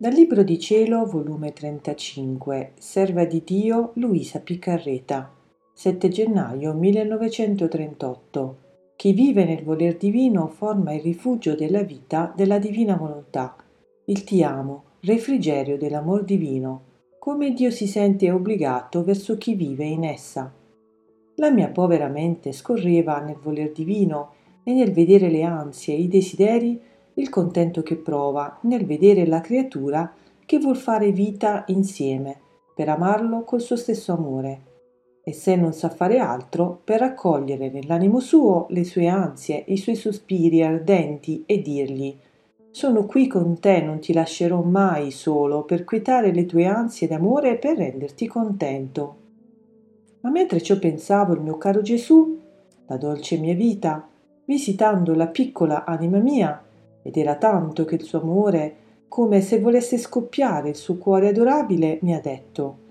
Dal Libro di Cielo, volume 35, Serva di Dio Luisa Piccarreta, 7 gennaio 1938. Chi vive nel voler divino forma il rifugio della vita della divina volontà. Il ti amo, refrigerio dell'amor divino, come Dio si sente obbligato verso chi vive in essa. La mia povera mente scorreva nel voler divino e nel vedere le ansie i desideri il contento che prova nel vedere la creatura che vuol fare vita insieme per amarlo col suo stesso amore e se non sa fare altro per raccogliere nell'animo suo le sue ansie, i suoi sospiri ardenti e dirgli sono qui con te, non ti lascerò mai solo per quietare le tue ansie d'amore e per renderti contento. Ma mentre ciò pensavo il mio caro Gesù, la dolce mia vita, visitando la piccola anima mia, ed era tanto che il suo amore, come se volesse scoppiare il suo cuore adorabile, mi ha detto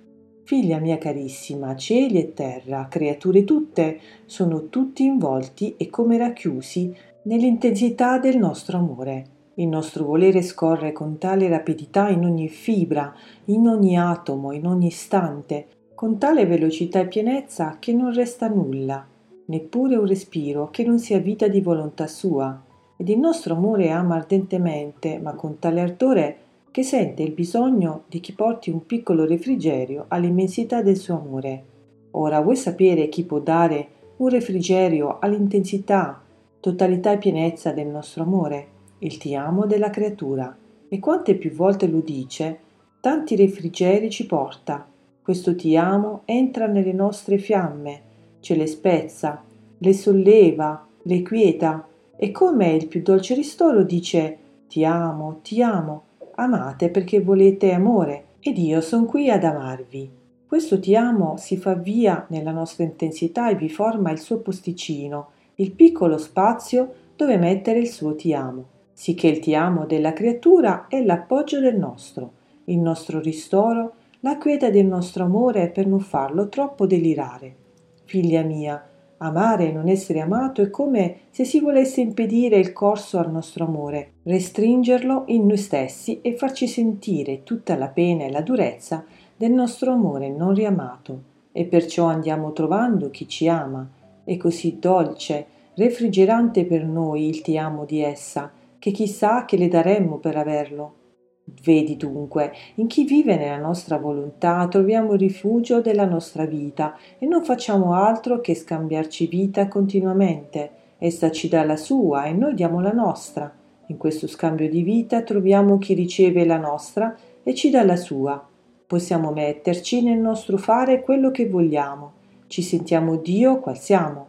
Figlia mia carissima, cieli e terra, creature tutte, sono tutti involti e come racchiusi nell'intensità del nostro amore. Il nostro volere scorre con tale rapidità in ogni fibra, in ogni atomo, in ogni istante, con tale velocità e pienezza che non resta nulla, neppure un respiro che non sia vita di volontà sua, ed il nostro amore ama ardentemente, ma con tale ardore che sente il bisogno di chi porti un piccolo refrigerio all'immensità del suo amore. Ora vuoi sapere chi può dare un refrigerio all'intensità, totalità e pienezza del nostro amore? Il ti amo della creatura. E quante più volte lo dice, tanti refrigeri ci porta. Questo ti amo entra nelle nostre fiamme, ce le spezza, le solleva, le quieta, e come il più dolce ristoro dice ti amo, ti amo, amate perché volete amore ed io son qui ad amarvi. Questo ti amo si fa via nella nostra intensità e vi forma il suo posticino, il piccolo spazio dove mettere il suo ti amo, sicché il ti amo della creatura è l'appoggio del nostro, il nostro ristoro, la quieta del nostro amore per non farlo troppo delirare. Figlia mia, Amare e non essere amato è come se si volesse impedire il corso al nostro amore, restringerlo in noi stessi e farci sentire tutta la pena e la durezza del nostro amore non riamato. E perciò andiamo trovando chi ci ama. È così dolce, refrigerante per noi il ti amo di essa, che chissà che le daremmo per averlo. Vedi dunque, in chi vive nella nostra volontà troviamo il rifugio della nostra vita e non facciamo altro che scambiarci vita continuamente. Essa ci dà la sua e noi diamo la nostra. In questo scambio di vita troviamo chi riceve la nostra e ci dà la sua. Possiamo metterci nel nostro fare quello che vogliamo. Ci sentiamo Dio qual siamo.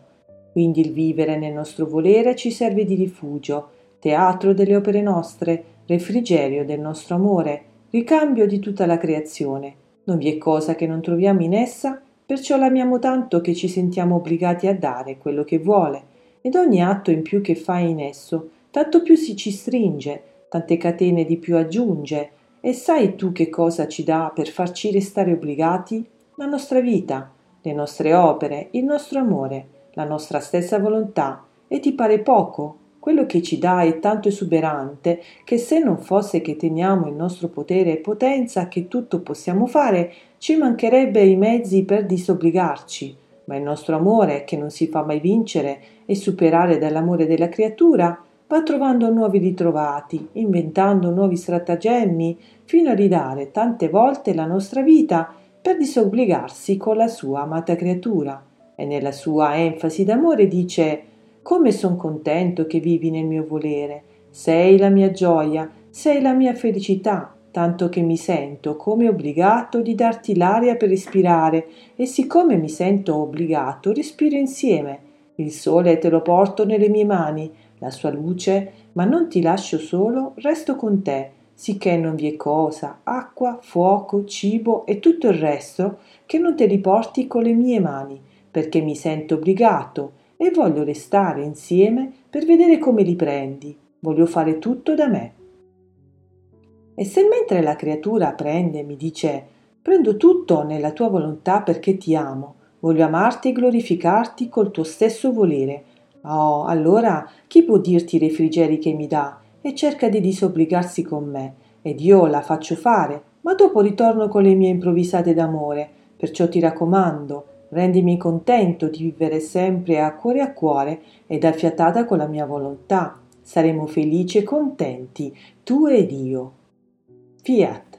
Quindi il vivere nel nostro volere ci serve di rifugio, teatro delle opere nostre, refrigerio del nostro amore, ricambio di tutta la creazione. Non vi è cosa che non troviamo in essa, perciò l'amiamo tanto che ci sentiamo obbligati a dare quello che vuole, ed ogni atto in più che fa in esso, tanto più si ci stringe, tante catene di più aggiunge, e sai tu che cosa ci dà per farci restare obbligati? La nostra vita, le nostre opere, il nostro amore, la nostra stessa volontà, e ti pare poco? Quello che ci dà è tanto esuberante che se non fosse che teniamo il nostro potere e potenza che tutto possiamo fare, ci mancherebbe i mezzi per disobbligarci. Ma il nostro amore, che non si fa mai vincere e superare dall'amore della creatura, va trovando nuovi ritrovati, inventando nuovi stratagemmi, fino a ridare tante volte la nostra vita per disobbligarsi con la sua amata creatura. E nella sua enfasi d'amore dice come son contento che vivi nel mio volere. Sei la mia gioia, sei la mia felicità, tanto che mi sento come obbligato di darti l'aria per respirare e siccome mi sento obbligato respiro insieme. Il sole te lo porto nelle mie mani, la sua luce, ma non ti lascio solo, resto con te, sicché non vi è cosa, acqua, fuoco, cibo e tutto il resto che non te li porti con le mie mani, perché mi sento obbligato, e voglio restare insieme per vedere come li prendi. Voglio fare tutto da me. E se mentre la creatura prende mi dice prendo tutto nella tua volontà perché ti amo, voglio amarti e glorificarti col tuo stesso volere, oh, allora chi può dirti i refrigeri che mi dà e cerca di disobbligarsi con me, ed io la faccio fare, ma dopo ritorno con le mie improvvisate d'amore, perciò ti raccomando, rendimi contento di vivere sempre a cuore a cuore ed affiatata con la mia volontà. Saremo felici e contenti, tu ed io. Fiat.